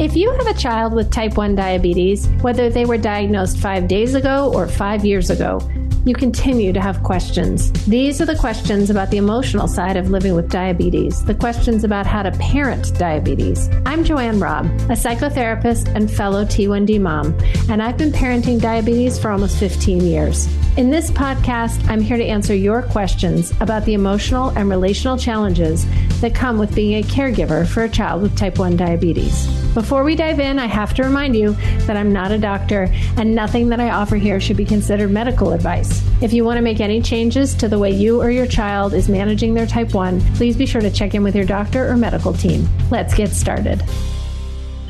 If you have a child with type 1 diabetes, whether they were diagnosed five days ago or five years ago, you continue to have questions. These are the questions about the emotional side of living with diabetes, the questions about how to parent diabetes. I'm JoAnne Robb, a psychotherapist and fellow T1D mom, and I've been parenting diabetes for almost 15 years. In this podcast, I'm here to answer your questions about the emotional and relational challenges that come with being a caregiver for a child with type 1 diabetes. Before we dive in, I have to remind you that I'm not a doctor and nothing that I offer here should be considered medical advice. If you want to make any changes to the way you or your child is managing their type 1, please be sure to check in with your doctor or medical team. Let's get started.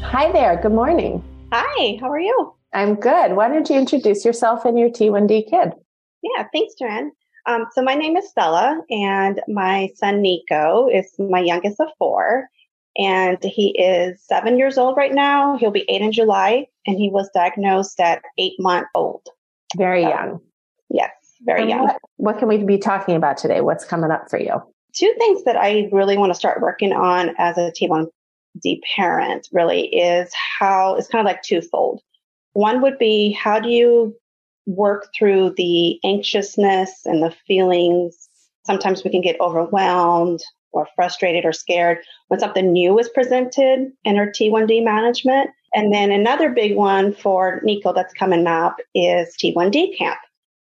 Hi there. Good morning. Hi, how are you? I'm good. Why don't you introduce yourself and your T1D kid? Yeah, thanks, JoAnne. Um, so my name is Stella, and my son Nico is my youngest of four and he is seven years old right now. He'll be eight in July, and he was diagnosed at eight month old. Very so, young. Very and young. What, what can we be talking about today? What's coming up for you? Two things that I really want to start working on as a T1D parent really is how it's kind of like twofold. One would be how do you work through the anxiousness and the feelings? Sometimes we can get overwhelmed or frustrated or scared when something new is presented in our T1D management. And then another big one for Nico that's coming up is T1D camp.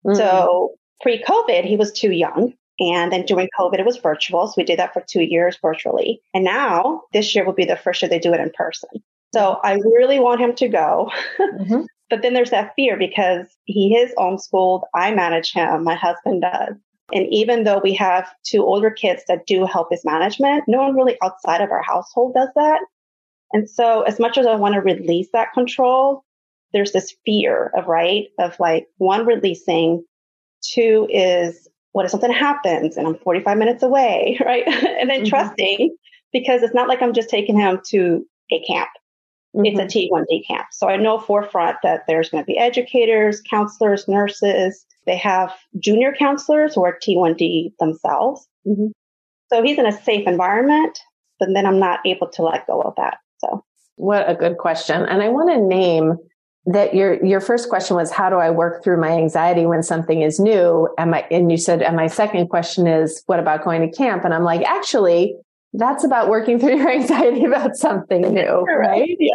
Mm-hmm. So pre COVID, he was too young. And then during COVID, it was virtual. So we did that for two years virtually. And now this year will be the first year they do it in person. So I really want him to go. Mm-hmm. but then there's that fear because he is homeschooled. I manage him. My husband does. And even though we have two older kids that do help his management, no one really outside of our household does that. And so as much as I want to release that control, there's this fear of, right, of like one releasing, two is what if something happens and I'm 45 minutes away, right? and then mm-hmm. trusting because it's not like I'm just taking him to a camp. Mm-hmm. It's a mm-hmm. T1D camp. So I know forefront that there's going to be educators, counselors, nurses, they have junior counselors who are T1D themselves. Mm-hmm. So he's in a safe environment, but then I'm not able to let go of that. So what a good question. And I want to name that your your first question was how do I work through my anxiety when something is new? And my and you said and my second question is what about going to camp? And I'm like, actually, that's about working through your anxiety about something new, right? Yeah.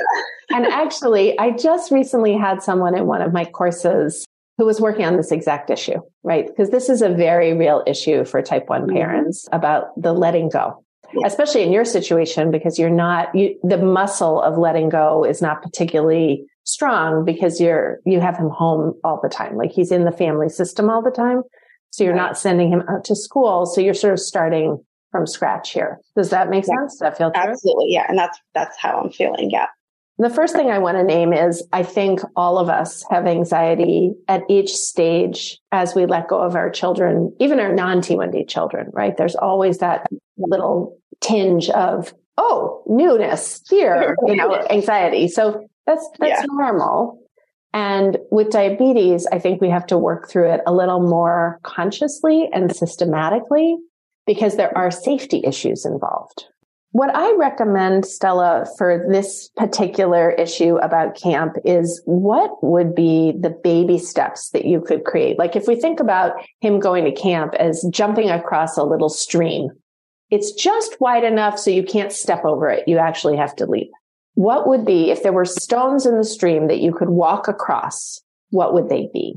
and actually, I just recently had someone in one of my courses who was working on this exact issue, right? Because this is a very real issue for type one mm-hmm. parents about the letting go, especially in your situation, because you're not, you, the muscle of letting go is not particularly strong because you're, you have him home all the time. Like he's in the family system all the time. So you're right. not sending him out to school. So you're sort of starting from scratch here. Does that make sense? Does that feel true? Absolutely. Yeah. And that's, that's how I'm feeling. Yeah. The first thing I want to name is I think all of us have anxiety at each stage as we let go of our children, even our non T1D children, right? There's always that little tinge of, oh, newness here, you know, anxiety. So that's, that's yeah. normal. And with diabetes, I think we have to work through it a little more consciously and systematically because there are safety issues involved. What I recommend, Stella, for this particular issue about camp is what would be the baby steps that you could create? Like if we think about him going to camp as jumping across a little stream, it's just wide enough so you can't step over it. You actually have to leap. What would be if there were stones in the stream that you could walk across? What would they be?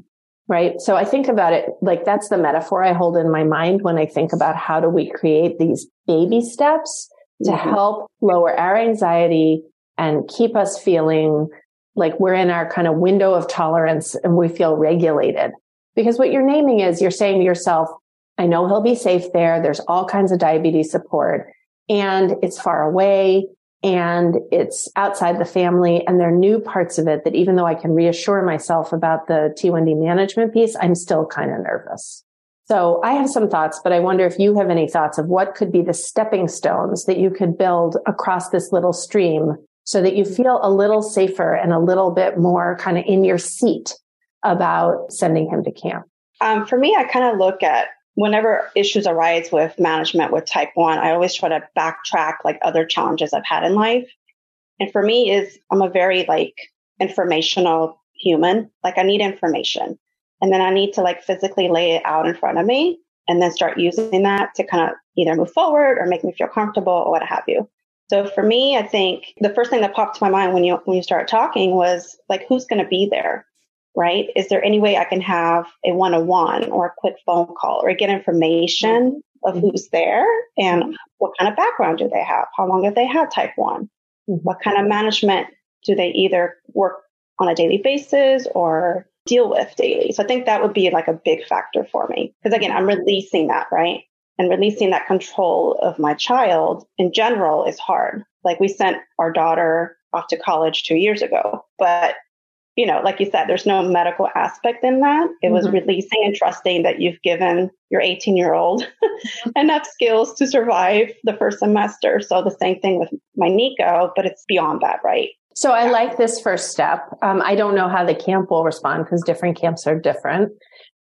Right. So I think about it like that's the metaphor I hold in my mind when I think about how do we create these baby steps to mm-hmm. help lower our anxiety and keep us feeling like we're in our kind of window of tolerance and we feel regulated. Because what you're naming is you're saying to yourself, I know he'll be safe there. There's all kinds of diabetes support and it's far away and it's outside the family and there are new parts of it that even though I can reassure myself about the T1D management piece, I'm still kind of nervous. So I have some thoughts, but I wonder if you have any thoughts of what could be the stepping stones that you could build across this little stream so that you feel a little safer and a little bit more kind of in your seat about sending him to camp. Um, for me, I kind of look at whenever issues arise with management with type one, I always try to backtrack like other challenges I've had in life And for me is I'm a very like informational human. Like I need information and then I need to like physically lay it out in front of me and then start using that to kind of either move forward or make me feel comfortable or what have you. So for me, I think the first thing that popped to my mind when you when you started talking was like who's going to be there? Right? Is there any way I can have a one-on-one or a quick phone call or get information of mm-hmm. who's there and what kind of background do they have? How long have they had type 1? Mm-hmm. What kind of management do they either work on a daily basis or deal with daily? So I think that would be like a big factor for me. Because again, I'm releasing that, right? And releasing that control of my child in general is hard. Like we sent our daughter off to college two years ago, but you know, like you said, there's no medical aspect in that. It was mm-hmm. releasing and trusting that you've given your 18 year old enough skills to survive the first semester. So the same thing with my Nico, but it's beyond that, right? So I like this first step. Um, I don't know how the camp will respond because different camps are different.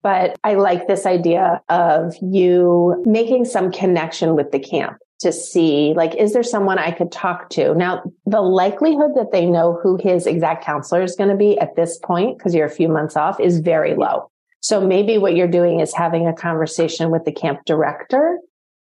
But I like this idea of you making some connection with the camp to see, like, is there someone I could talk to? Now, the likelihood that they know who his exact counselor is going to be at this point, because you're a few months off, is very low. So maybe what you're doing is having a conversation with the camp director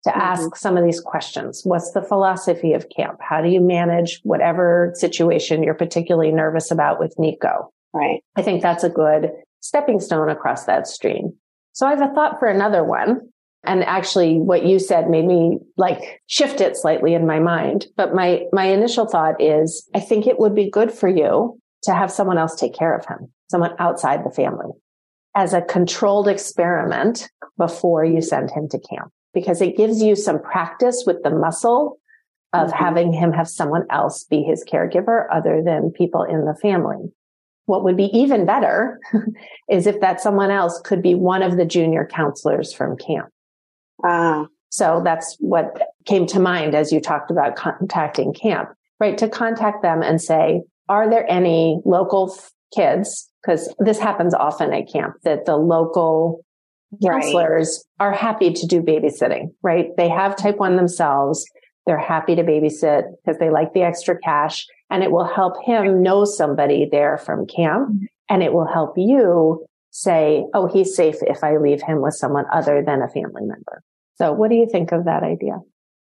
to mm-hmm. ask some of these questions. What's the philosophy of camp? How do you manage whatever situation you're particularly nervous about with Nico? Right. I think that's a good stepping stone across that stream. So I have a thought for another one. And actually what you said made me like shift it slightly in my mind. But my, my initial thought is I think it would be good for you to have someone else take care of him, someone outside the family as a controlled experiment before you send him to camp because it gives you some practice with the muscle of mm-hmm. having him have someone else be his caregiver other than people in the family. What would be even better is if that someone else could be one of the junior counselors from camp. Uh, so that's what came to mind as you talked about contacting camp, right? To contact them and say, are there any local f- kids? Because this happens often at camp that the local counselors right. are happy to do babysitting, right? They have type one themselves. They're happy to babysit because they like the extra cash and it will help him know somebody there from camp mm-hmm. and it will help you say, Oh, he's safe if I leave him with someone other than a family member. So what do you think of that idea?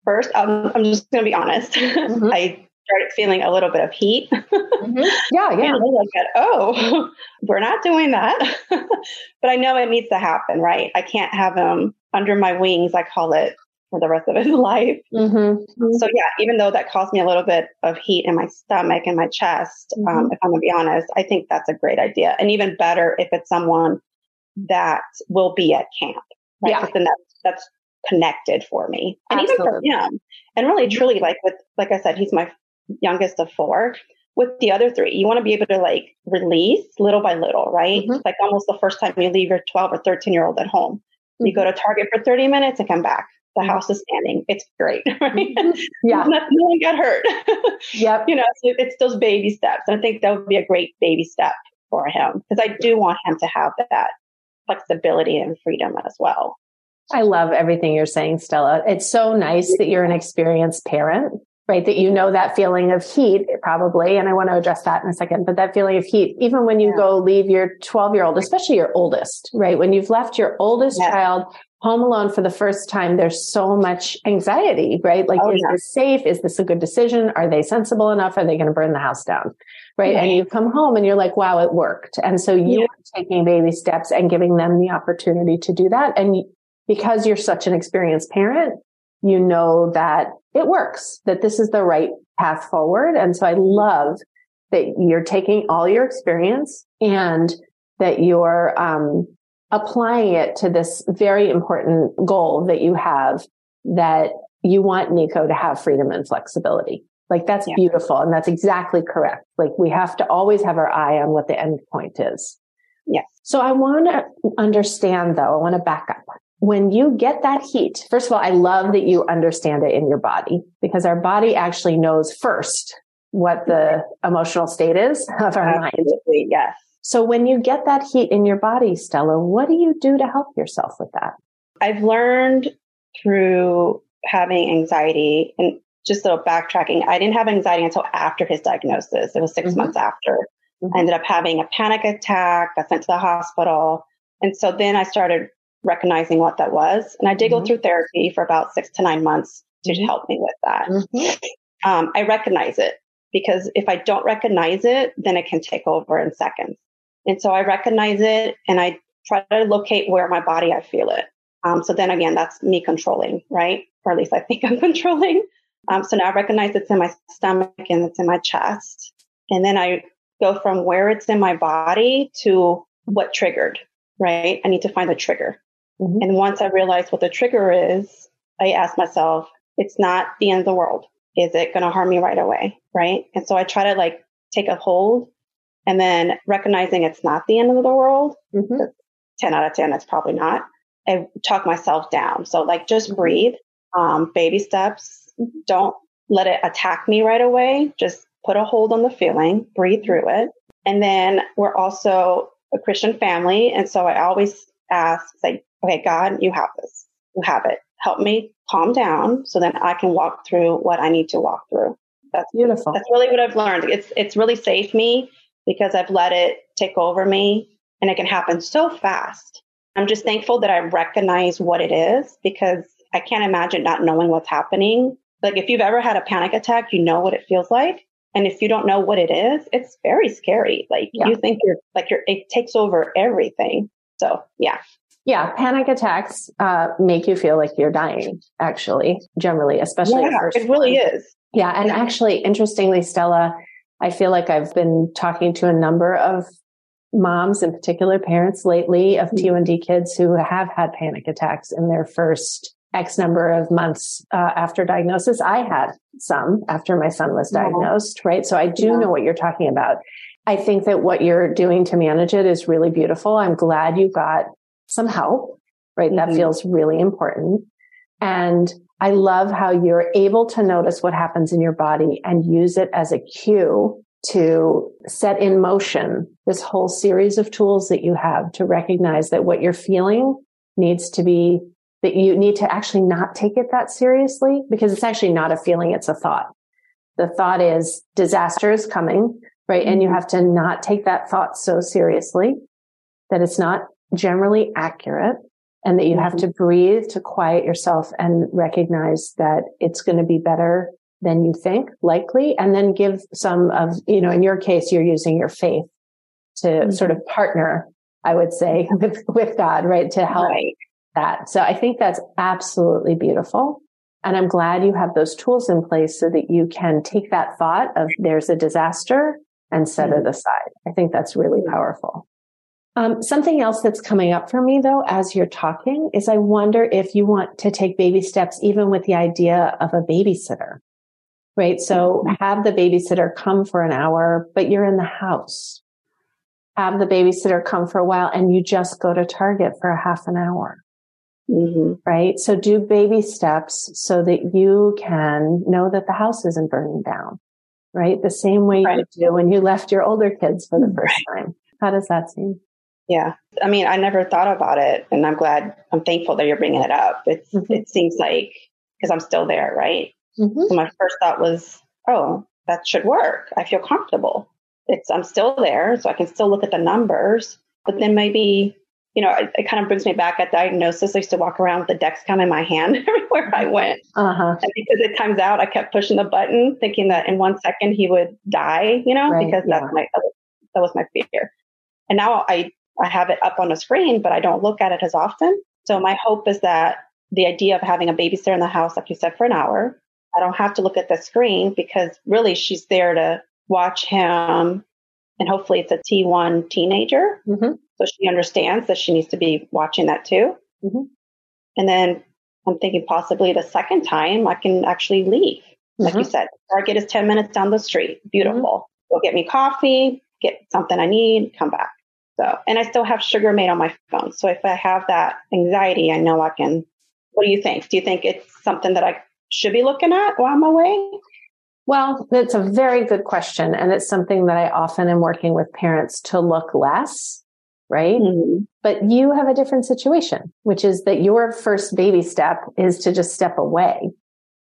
First, um, I'm just going to be honest. Mm-hmm. I started feeling a little bit of heat. mm-hmm. Yeah, yeah. like, oh, we're not doing that. but I know it needs to happen, right? I can't have him under my wings, I call it, for the rest of his life. Mm-hmm. So, yeah, even though that caused me a little bit of heat in my stomach and my chest, um, mm-hmm. if I'm going to be honest, I think that's a great idea. And even better if it's someone that will be at camp, right? Yeah. Then that's, that's connected for me and Absolutely. even for him. And really, mm-hmm. truly, like with, like I said, he's my youngest of four. With the other three, you want to be able to like release little by little, right? Mm-hmm. Like almost the first time you leave your 12 or 13 year old at home. Mm-hmm. You go to Target for 30 minutes and come back. The mm-hmm. house is standing. It's great, right? Mm-hmm. Yeah. no, no one got hurt. yep. You know, so it's those baby steps. I think that would be a great baby step for him because I do want him to have that flexibility and freedom as well. I love everything you're saying, Stella. It's so nice that you're an experienced parent right? That you know that feeling of heat probably. And I want to address that in a second, but that feeling of heat, even when you yeah. go leave your 12 year old, especially your oldest, right? When you've left your oldest yeah. child home alone for the first time, there's so much anxiety, right? Like, oh, is yeah. this safe? Is this a good decision? Are they sensible enough? Are they going to burn the house down? Right. And you come home and you're like, wow, it worked. And so you're taking baby steps and giving them the opportunity to do that. And because you're such an experienced parent, you know that it works, that this is the right path forward. And so I love that you're taking all your experience and that you're um, applying it to this very important goal that you have that you want Nico to have freedom and flexibility. Like that's yeah. beautiful. And that's exactly correct. Like we have to always have our eye on what the end point is. Yeah. So I want to understand though, I want to back up when you get that heat, first of all, I love that you understand it in your body because our body actually knows first what the emotional state is of our Absolutely, mind. Yes. So when you get that heat in your body, Stella, what do you do to help yourself with that? I've learned through having anxiety and just a little backtracking. I didn't have anxiety until after his diagnosis. It was 6 mm-hmm. months after. Mm-hmm. I ended up having a panic attack, got sent to the hospital. And so then I started recognizing what that was. And I did mm-hmm. go through therapy for about six to nine months to mm-hmm. help me with that. Mm-hmm. Um, I recognize it because if I don't recognize it, then it can take over in seconds. And so I recognize it and I try to locate where my body I feel it. Um, so then again, that's me controlling, right? Or at least I think I'm controlling. Um, so now I recognize it's in my stomach and it's in my chest. And then I go from where it's in my body to what triggered, right? I need to find the trigger. Mm-hmm. And once I realize what the trigger is, I ask myself, it's not the end of the world. Is it going to harm me right away? Right. And so I try to like take a hold and then recognizing it's not the end of the world. Mm-hmm. 10 out of 10, it's probably not. I talk myself down. So like just mm-hmm. breathe, um, baby steps. Mm-hmm. Don't let it attack me right away. Just put a hold on the feeling, breathe through it. And then we're also a Christian family. And so I always ask, say, okay, God, you have this. You have it. Help me calm down so then I can walk through what I need to walk through. That's beautiful. That's really what I've learned. It's it's really saved me because I've let it take over me and it can happen so fast. I'm just thankful that I recognize what it is because I can't imagine not knowing what's happening. Like if you've ever had a panic attack, you know what it feels like. And if you don't know what it is, it's very scary. Like yeah. you think you're like you're, it takes over everything. So yeah. Yeah. Panic attacks, uh, make you feel like you're dying, actually, generally, especially. Yeah, it really time. is. Yeah. And actually, interestingly, Stella, I feel like I've been talking to a number of moms, in particular parents lately of mm-hmm. T1D kids who have had panic attacks in their first X number of months uh, after diagnosis. I had some after my son was diagnosed, yeah. right? So I do yeah. know what you're talking about. I think that what you're doing to manage it is really beautiful. I'm glad you got some help, right? Mm-hmm. That feels really important. And I love how you're able to notice what happens in your body and use it as a cue to set in motion this whole series of tools that you have to recognize that what you're feeling needs to be that you need to actually not take it that seriously because it's actually not a feeling. It's a thought. The thought is disaster is coming, right? And you mm-hmm. have to not take that thought so seriously that it's not generally accurate and that you have mm-hmm. to breathe to quiet yourself and recognize that it's going to be better than you think likely. And then give some of, you know, in your case, you're using your faith to mm-hmm. sort of partner, I would say with, with God, right? To help right that. So I think that's absolutely beautiful. And I'm glad you have those tools in place so that you can take that thought of there's a disaster and set mm-hmm. it aside. I think that's really powerful. Um, something else that's coming up for me though, as you're talking is I wonder if you want to take baby steps, even with the idea of a babysitter, right? So mm-hmm. have the babysitter come for an hour, but you're in the house. Have the babysitter come for a while and you just go to Target for a half an hour Mm-hmm. Right. So do baby steps so that you can know that the house isn't burning down. Right. The same way right. you do when you left your older kids for the mm-hmm. first right. time. How does that seem? Yeah. I mean, I never thought about it and I'm glad, I'm thankful that you're bringing it up. It's, mm-hmm. it seems like, because I'm still there, right? Mm-hmm. So my first thought was, oh, that should work. I feel comfortable. It's, I'm still there, so I can still look at the numbers, but then maybe you know, it, it, kind of brings me back at diagnosis. I used to walk around with the Dexcom in my hand everywhere I went. Uh-huh. And because it times out, I kept pushing the button, thinking that in one second he would die, you know, right, because yeah. that's my, that was my fear. And now I, I have it up on the screen, but I don't look at it as often. So my hope is that the idea of having a babysitter in the house, like you said, for an hour, I don't have to look at the screen because really she's there to watch him. And hopefully it's a T1 teenager. Mm-hmm. So she understands that she needs to be watching that too. Mm-hmm. And then I'm thinking possibly the second time I can actually leave. Mm-hmm. Like you mm-hmm. said, Target is 10 minutes down the street. Beautiful. Mm-hmm. Go get me coffee, get something I need, come back. So, and I still have Sugarmate on my phone. So if I have that anxiety, I know I can. What do you think? Do you think it's something that I should be looking at while I'm away? Well, it's a very good question. And it's something that I often am working with parents to look less right? Mm-hmm. But you have a different situation, which is that your first baby step is to just step away.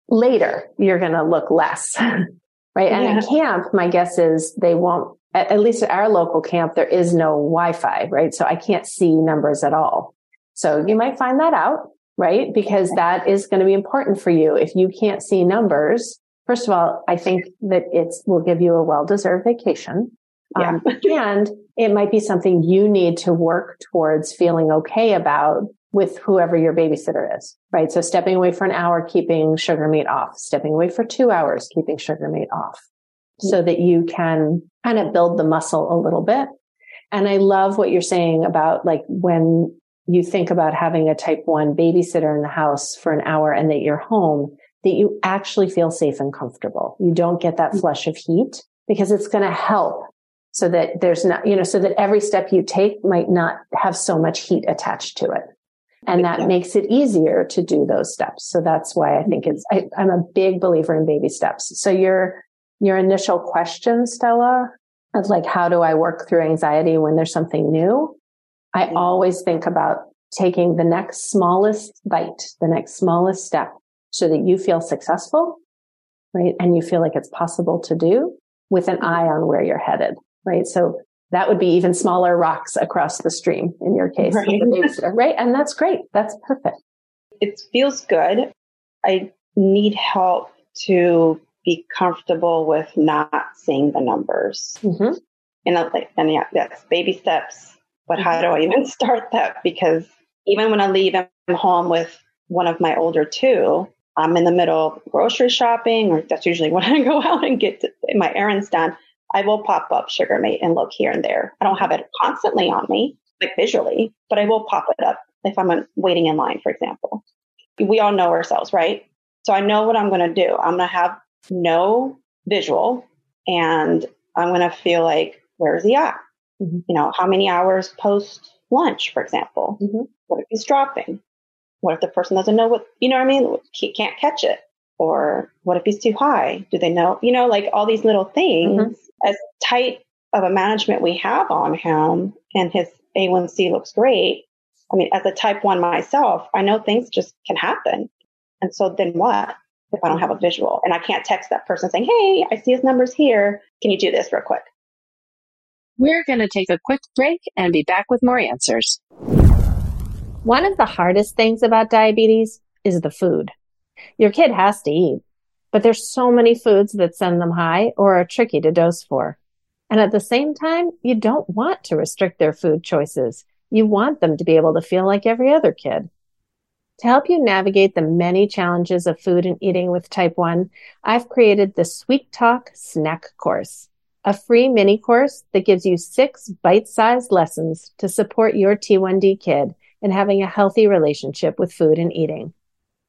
later you're going to look less. right. And yeah. at camp, my guess is they won't, at, at least at our local camp, there is no Wi-Fi, right? So I can't see numbers at all. So you might find that out, right? Because that is going to be important for you. If you can't see numbers, first of all, I think that it will give you a well-deserved vacation. Yeah. Um, and it might be something you need to work towards feeling okay about with whoever your babysitter is, right? So stepping away for an hour, keeping Sugarmate off, stepping away for two hours, keeping Sugarmate off so that you can kind of build the muscle a little bit. And I love what you're saying about like when you think about having a type one babysitter in the house for an hour and that you're home, that you actually feel safe and comfortable. You don't get that mm-hmm. flush of heat because it's going to help so that there's not, you know, so that every step you take might not have so much heat attached to it. And that yeah. makes it easier to do those steps. So that's why I mm-hmm. think it's, I, I'm a big believer in baby steps. So your, your initial question, Stella, of like, how do I work through anxiety when there's something new? I mm-hmm. always think about taking the next smallest bite, the next smallest step so that you feel successful, right? And you feel like it's possible to do with an eye on where you're headed, right? So that would be even smaller rocks across the stream in your case. Right. right? And that's great. That's perfect. It feels good. I need help to be comfortable with not seeing the numbers. Mm-hmm. And, like, and yeah, that's baby steps. But how do I even start that? Because even when I leave, I'm home with one of my older two. I'm in the middle of grocery shopping, or that's usually when I go out and get my errands done. I will pop up Sugarmate and look here and there. I don't have it constantly on me, like visually, but I will pop it up if I'm waiting in line, for example. We all know ourselves, right? So I know what I'm going to do. I'm going to have no visual and I'm going to feel like, where's he at? Mm-hmm. You know, how many hours post lunch, for example? Mm-hmm. What if he's dropping? What if the person doesn't know what, you know what I mean? He can't catch it. Or what if he's too high? Do they know? You know, like all these little things mm-hmm as tight of a management we have on him and his A1C looks great. I mean, as a type one myself, I know things just can happen. And so then what if I don't have a visual and I can't text that person saying, Hey, I see his numbers here. Can you do this real quick? We're going to take a quick break and be back with more answers. One of the hardest things about diabetes is the food. Your kid has to eat. But there's so many foods that send them high or are tricky to dose for. And at the same time, you don't want to restrict their food choices. You want them to be able to feel like every other kid. To help you navigate the many challenges of food and eating with type 1, I've created the Sweet Talk Snack Course, a free mini course that gives you six bite-sized lessons to support your T1D kid in having a healthy relationship with food and eating.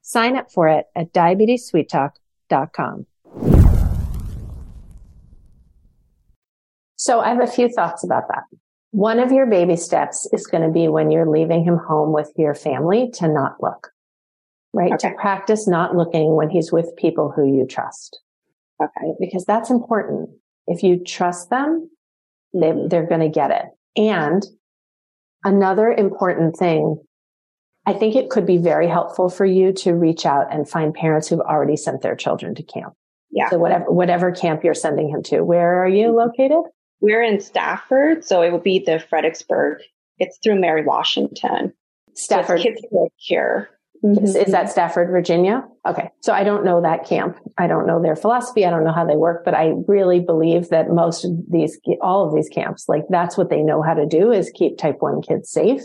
Sign up for it at diabetessweettalk.com. So I have a few thoughts about that. One of your baby steps is going to be when you're leaving him home with your family to not look, right? Okay. To practice not looking when he's with people who you trust. Okay. Because that's important. If you trust them, they, mm-hmm. they're going to get it. And another important thing I think it could be very helpful for you to reach out and find parents who've already sent their children to camp. Yeah. So whatever, whatever camp you're sending him to, where are you mm-hmm. located? We're in Stafford. So it would be the Fredericksburg. It's through Mary Washington. Stafford. So kids here. Mm-hmm. Is, is, that Stafford, Virginia? Okay. So I don't know that camp. I don't know their philosophy. I don't know how they work, but I really believe that most of these, all of these camps, like that's what they know how to do is keep type one kids safe.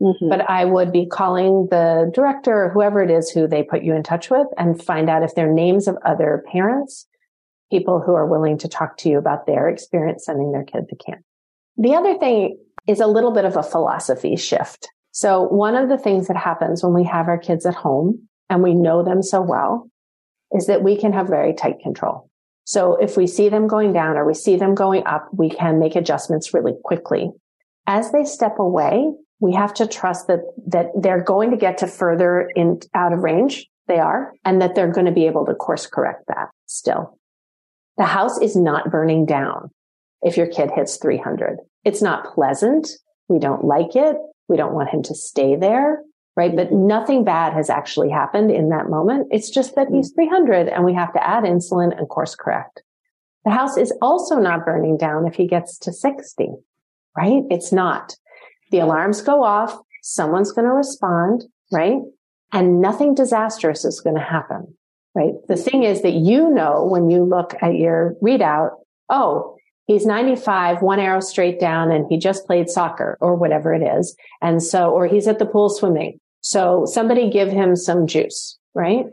Mm-hmm. But I would be calling the director or whoever it is who they put you in touch with and find out if there are names of other parents, people who are willing to talk to you about their experience sending their kid to camp. The other thing is a little bit of a philosophy shift. So one of the things that happens when we have our kids at home and we know them so well is that we can have very tight control. So if we see them going down or we see them going up, we can make adjustments really quickly. As they step away, we have to trust that, that they're going to get to further in out of range. They are, and that they're going to be able to course correct that still. The house is not burning down if your kid hits 300. It's not pleasant. We don't like it. We don't want him to stay there, right? But nothing bad has actually happened in that moment. It's just that he's hmm. 300 and we have to add insulin and course correct. The house is also not burning down if he gets to 60, right? It's not. The alarms go off. Someone's going to respond, right? And nothing disastrous is going to happen, right? The thing is that you know when you look at your readout, oh, he's 95, one arrow straight down, and he just played soccer or whatever it is. And so, or he's at the pool swimming. So somebody give him some juice, right?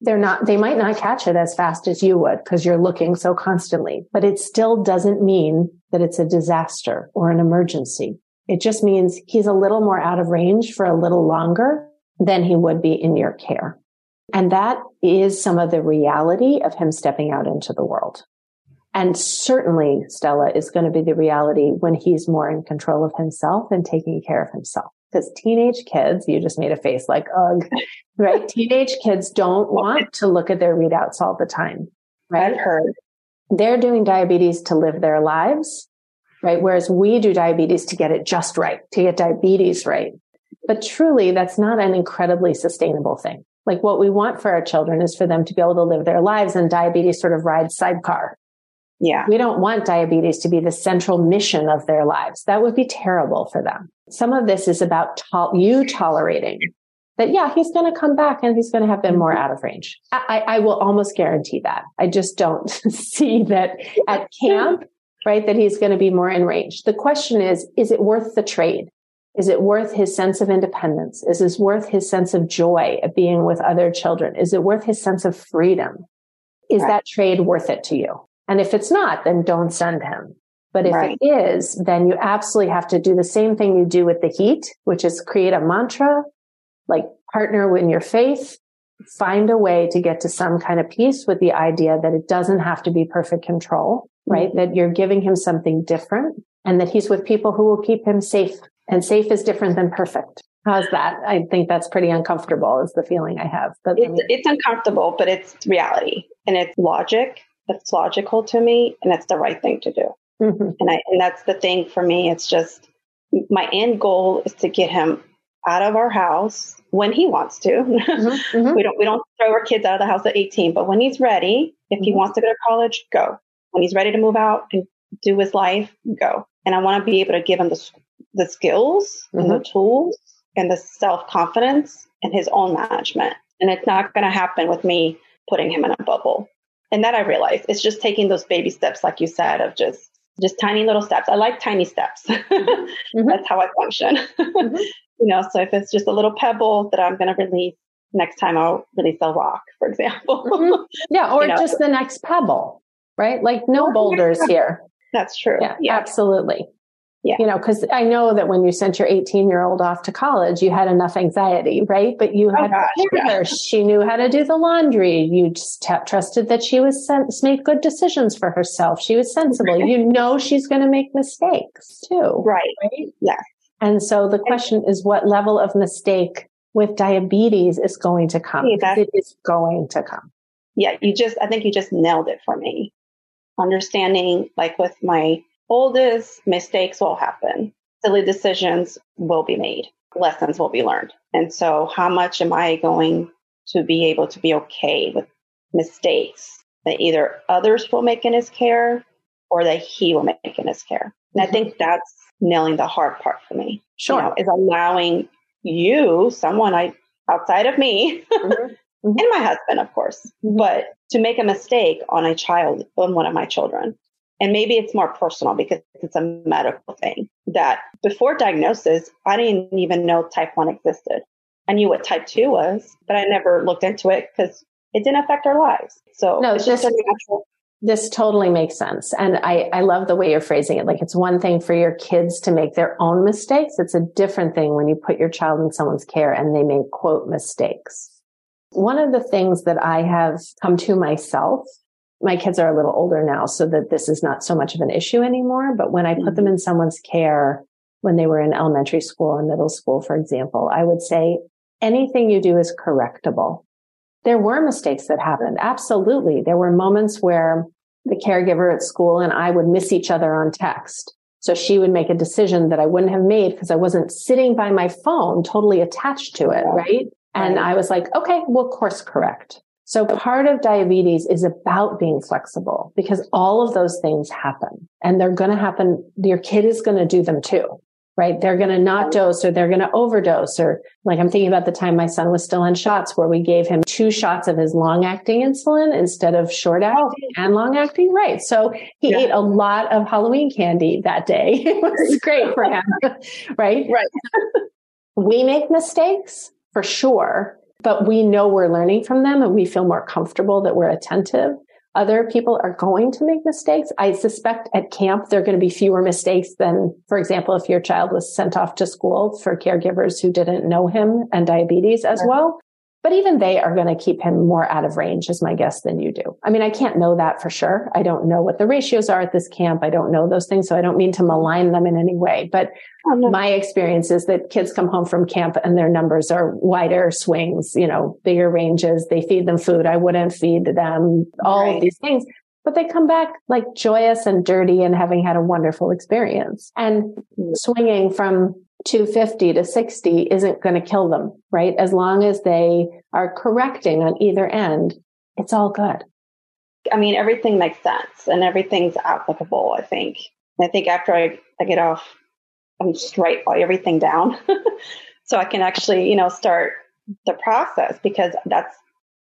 They're not, they might not catch it as fast as you would because you're looking so constantly, but it still doesn't mean that it's a disaster or an emergency. It just means he's a little more out of range for a little longer than he would be in your care. And that is some of the reality of him stepping out into the world. And certainly Stella is going to be the reality when he's more in control of himself and taking care of himself because teenage kids, you just made a face like, ugh, right? teenage kids don't want to look at their readouts all the time, right? I've heard. They're doing diabetes to live their lives, right? Whereas we do diabetes to get it just right, to get diabetes right. But truly, that's not an incredibly sustainable thing. Like what we want for our children is for them to be able to live their lives and diabetes sort of rides sidecar. Yeah. We don't want diabetes to be the central mission of their lives. That would be terrible for them. Some of this is about to- you tolerating that, yeah, he's going to come back and he's going to have been more out of range. I, I will almost guarantee that. I just don't see that at camp, right? That he's going to be more in range. The question is, is it worth the trade? Is it worth his sense of independence? Is it worth his sense of joy of being with other children? Is it worth his sense of freedom? Is right. that trade worth it to you? And if it's not, then don't send him. But if right. it is, then you absolutely have to do the same thing you do with the heat, which is create a mantra, like partner in your faith, find a way to get to some kind of peace with the idea that it doesn't have to be perfect control, right? Mm-hmm. That you're giving him something different and that he's with people who will keep him safe and safe is different than perfect. How's that? I think that's pretty uncomfortable is the feeling I have. But it's, it's uncomfortable, but it's reality and it's logic. It's logical to me and it's the right thing to do. Mm-hmm. And I, and that's the thing for me. It's just my end goal is to get him out of our house when he wants to. Mm-hmm. mm-hmm. we don't, we don't throw our kids out of the house at 18, but when he's ready, if he mm-hmm. wants to go to college, go. When he's ready to move out and do his life, go. And I want to be able to give him the, the skills and the mm-hmm. tools and the self confidence and his own management. And it's not going to happen with me putting him in a bubble. And that I realized it's just taking those baby steps, like you said, of just just tiny little steps. I like tiny steps. Mm-hmm. That's how I function. Mm-hmm. you know, so if it's just a little pebble that I'm going to release next time, I'll release a rock, for example. Mm-hmm. Yeah, or you know, just the next pebble, right? Like no boulders here. That's true. Yeah, yeah. absolutely. Yeah. You know, because I know that when you sent your 18 year old off to college, you had enough anxiety, right? But you oh, had gosh, yeah. her. She knew how to do the laundry. You just t- trusted that she was sens- made good decisions for herself. She was sensible. you know she's going to make mistakes too. Right. Right. Yeah. And so the question is, what level of mistake with diabetes is going to come? Yeah, it is going to come. Yeah. You just, I think you just nailed it for me. Understanding, like with my oldest, mistakes will happen. Silly decisions will be made. Lessons will be learned. And so, how much am I going to be able to be okay with mistakes that either others will make in his care or that he will make in his care? And mm-hmm. I think that's nailing the hard part for me. Sure. You know, is allowing you, someone I outside of me, mm-hmm. Mm-hmm. and my husband, of course, mm-hmm. but to make a mistake on a child, on one of my children. And maybe it's more personal because it's a medical thing that before diagnosis, I didn't even know type 1 existed. I knew what type 2 was, but I never looked into it because it didn't affect our lives. So no, it's just natural. This totally makes sense. And I, I love the way you're phrasing it. Like it's one thing for your kids to make their own mistakes. It's a different thing when you put your child in someone's care and they make quote mistakes. One of the things that I have come to myself my kids are a little older now so that this is not so much of an issue anymore. But when I put them mm-hmm. in someone's care, when they were in elementary school and middle school, for example, I would say anything you do is correctable. There were mistakes that happened. Absolutely. There were moments where the caregiver at school and I would miss each other on text. So she would make a decision that I wouldn't have made because I wasn't sitting by my phone totally attached to it. Right. And. I was like, okay, we'll course correct. So part of diabetes is about being flexible because all of those things happen and they're going to happen. Your kid is going to do them too, right? They're going to not dose or they're going to overdose or like I'm thinking about the time my son was still on shots where we gave him two shots of his long acting insulin instead of short oh. acting and long acting. Right. So he yeah. ate a lot of Halloween candy that day. it was great for him. right. Right. we make mistakes for sure but we know we're learning from them and we feel more comfortable that we're attentive. Other people are going to make mistakes. I suspect at camp, there are going to be fewer mistakes than, for example, if your child was sent off to school for caregivers who didn't know him and diabetes as well. But even they are going to keep him more out of range is my guess than you do. I mean, I can't know that for sure. I don't know what the ratios are at this camp. I don't know those things. So I don't mean to malign them in any way, but oh, no. my experience is that kids come home from camp and their numbers are wider swings, you know, bigger ranges. They feed them food. I wouldn't feed them all right. of these things but they come back like joyous and dirty and having had a wonderful experience and mm. swinging from 250 to 60 isn't going to kill them, right? As long as they are correcting on either end, it's all good. I mean, everything makes sense and everything's applicable, I think. I think after I, I get off, I'm just write everything down so I can actually, you know, start the process because that's,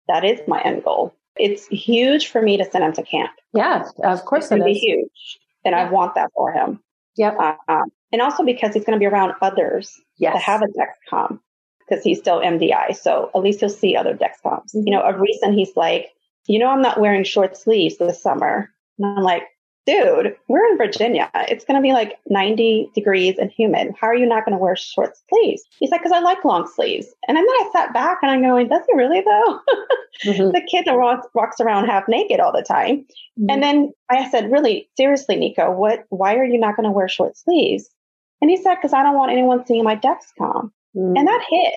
that is my end goal. It's huge for me to send him to camp. Yeah, of course it's it is. huge. And yeah. I want that for him. Yep. Uh, um, and also because he's going to be around others yes. that have a Dexcom because he's still MDI. So at least he'll see other Dexcoms. Mm-hmm. You know, a recent he's like, you know, I'm not wearing short sleeves this summer. And I'm like, dude, we're in Virginia. It's going to be like 90 degrees and humid. How are you not going to wear short sleeves? He's like, because I like long sleeves. And then I sat back and I'm going, does he really though? mm-hmm. The kid walks, walks around half naked all the time. Mm-hmm. And then I said, really, seriously, Nico, what, why are you not going to wear short sleeves? And he said, because I don't want anyone seeing my Dexcom. Mm-hmm. And that hit.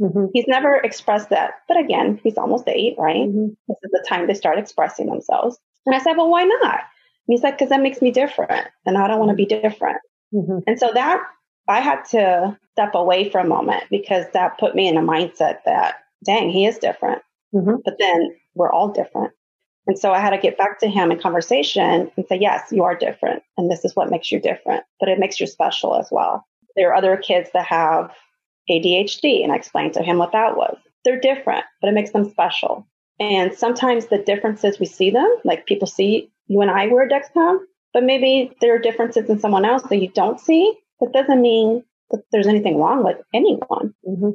Mm-hmm. He's never expressed that. But again, he's almost eight, right? Mm-hmm. This is the time they start expressing themselves. And I said, well, why not? And he said, because that makes me different and I don't want to be different. Mm-hmm. And so that I had to step away for a moment because that put me in a mindset that, dang, he is different. Mm-hmm. But then we're all different. And so I had to get back to him in conversation and say, yes, you are different. And this is what makes you different, but it makes you special as well. There are other kids that have ADHD, and I explained to him what that was. They're different, but it makes them special. And sometimes the differences we see them, like people see you and I wear Dexcom, but maybe there are differences in someone else that you don't see. That doesn't mean that there's anything wrong with anyone. Mm-hmm.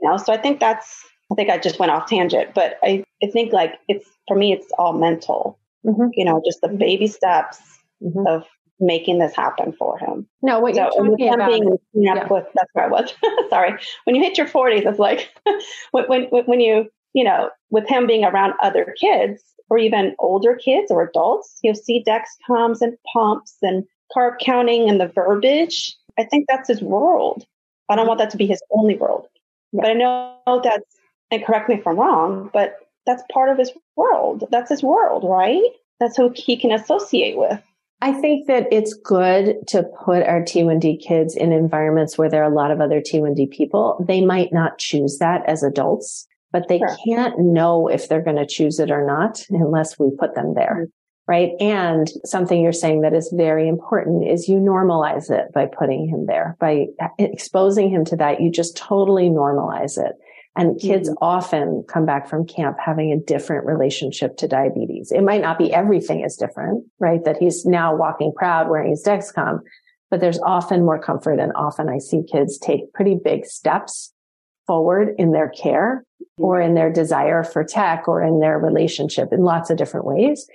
You know, so I think that's I think I just went off tangent, but I, I think like it's for me, it's all mental. Mm-hmm. You know, just the baby steps mm-hmm. of making this happen for him. No, what so, you're talking about. Being, yeah. with, that's where I was. Sorry. When you hit your 40s, it's like when, when, when you, you know, with him being around other kids or even older kids or adults, you'll see Dexcoms and pumps and carb counting and the verbiage. I think that's his world. I don't want that to be his only world. Yeah. But I know that's and correct me if I'm wrong, but that's part of his world. That's his world, right? That's who he can associate with. I think that it's good to put our T1D kids in environments where there are a lot of other T1D people. They might not choose that as adults, but they sure. can't know if they're going to choose it or not unless we put them there. Mm-hmm. Right. And something you're saying that is very important is you normalize it by putting him there, by exposing him to that. You just totally normalize it. And kids mm-hmm. often come back from camp having a different relationship to diabetes. It might not be everything is different, right? That he's now walking proud wearing his Dexcom, but there's often more comfort. And often I see kids take pretty big steps forward in their care or in their desire for tech or in their relationship in lots of different ways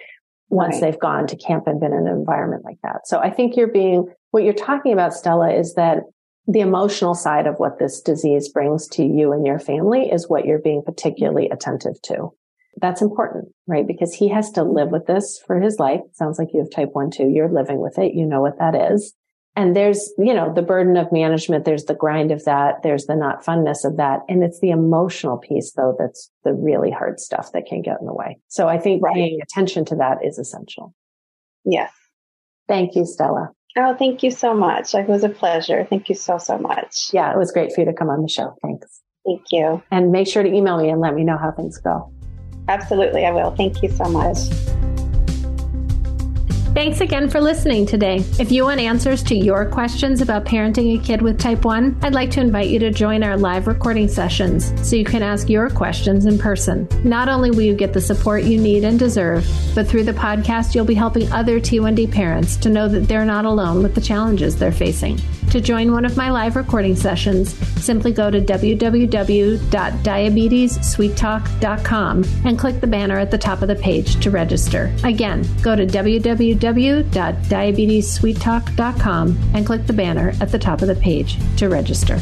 once right. they've gone to camp and been in an environment like that. So I think you're being, what you're talking about, Stella, is that the emotional side of what this disease brings to you and your family is what you're being particularly attentive to. That's important, right? Because he has to live with this for his life. sounds like you have type one, two. You're living with it. You know what that is. And there's, you know, the burden of management. There's the grind of that. There's the not funness of that. And it's the emotional piece though. That's the really hard stuff that can get in the way. So I think right. paying attention to that is essential. Yes. Thank you, Stella. Oh, thank you so much. It was a pleasure. Thank you so, so much. Yeah, it was great for you to come on the show. Thanks. Thank you. And make sure to email me and let me know how things go. Absolutely, I will. Thank you so much. Thanks again for listening today. If you want answers to your questions about parenting a kid with type 1, I'd like to invite you to join our live recording sessions so you can ask your questions in person. Not only will you get the support you need and deserve, but through the podcast, you'll be helping other T1D parents to know that they're not alone with the challenges they're facing. To join one of my live recording sessions, simply go to www.diabetessweettalk.com and click the banner at the top of the page to register. Again, go to www.diabetessweettalk.com and click the banner at the top of the page to register.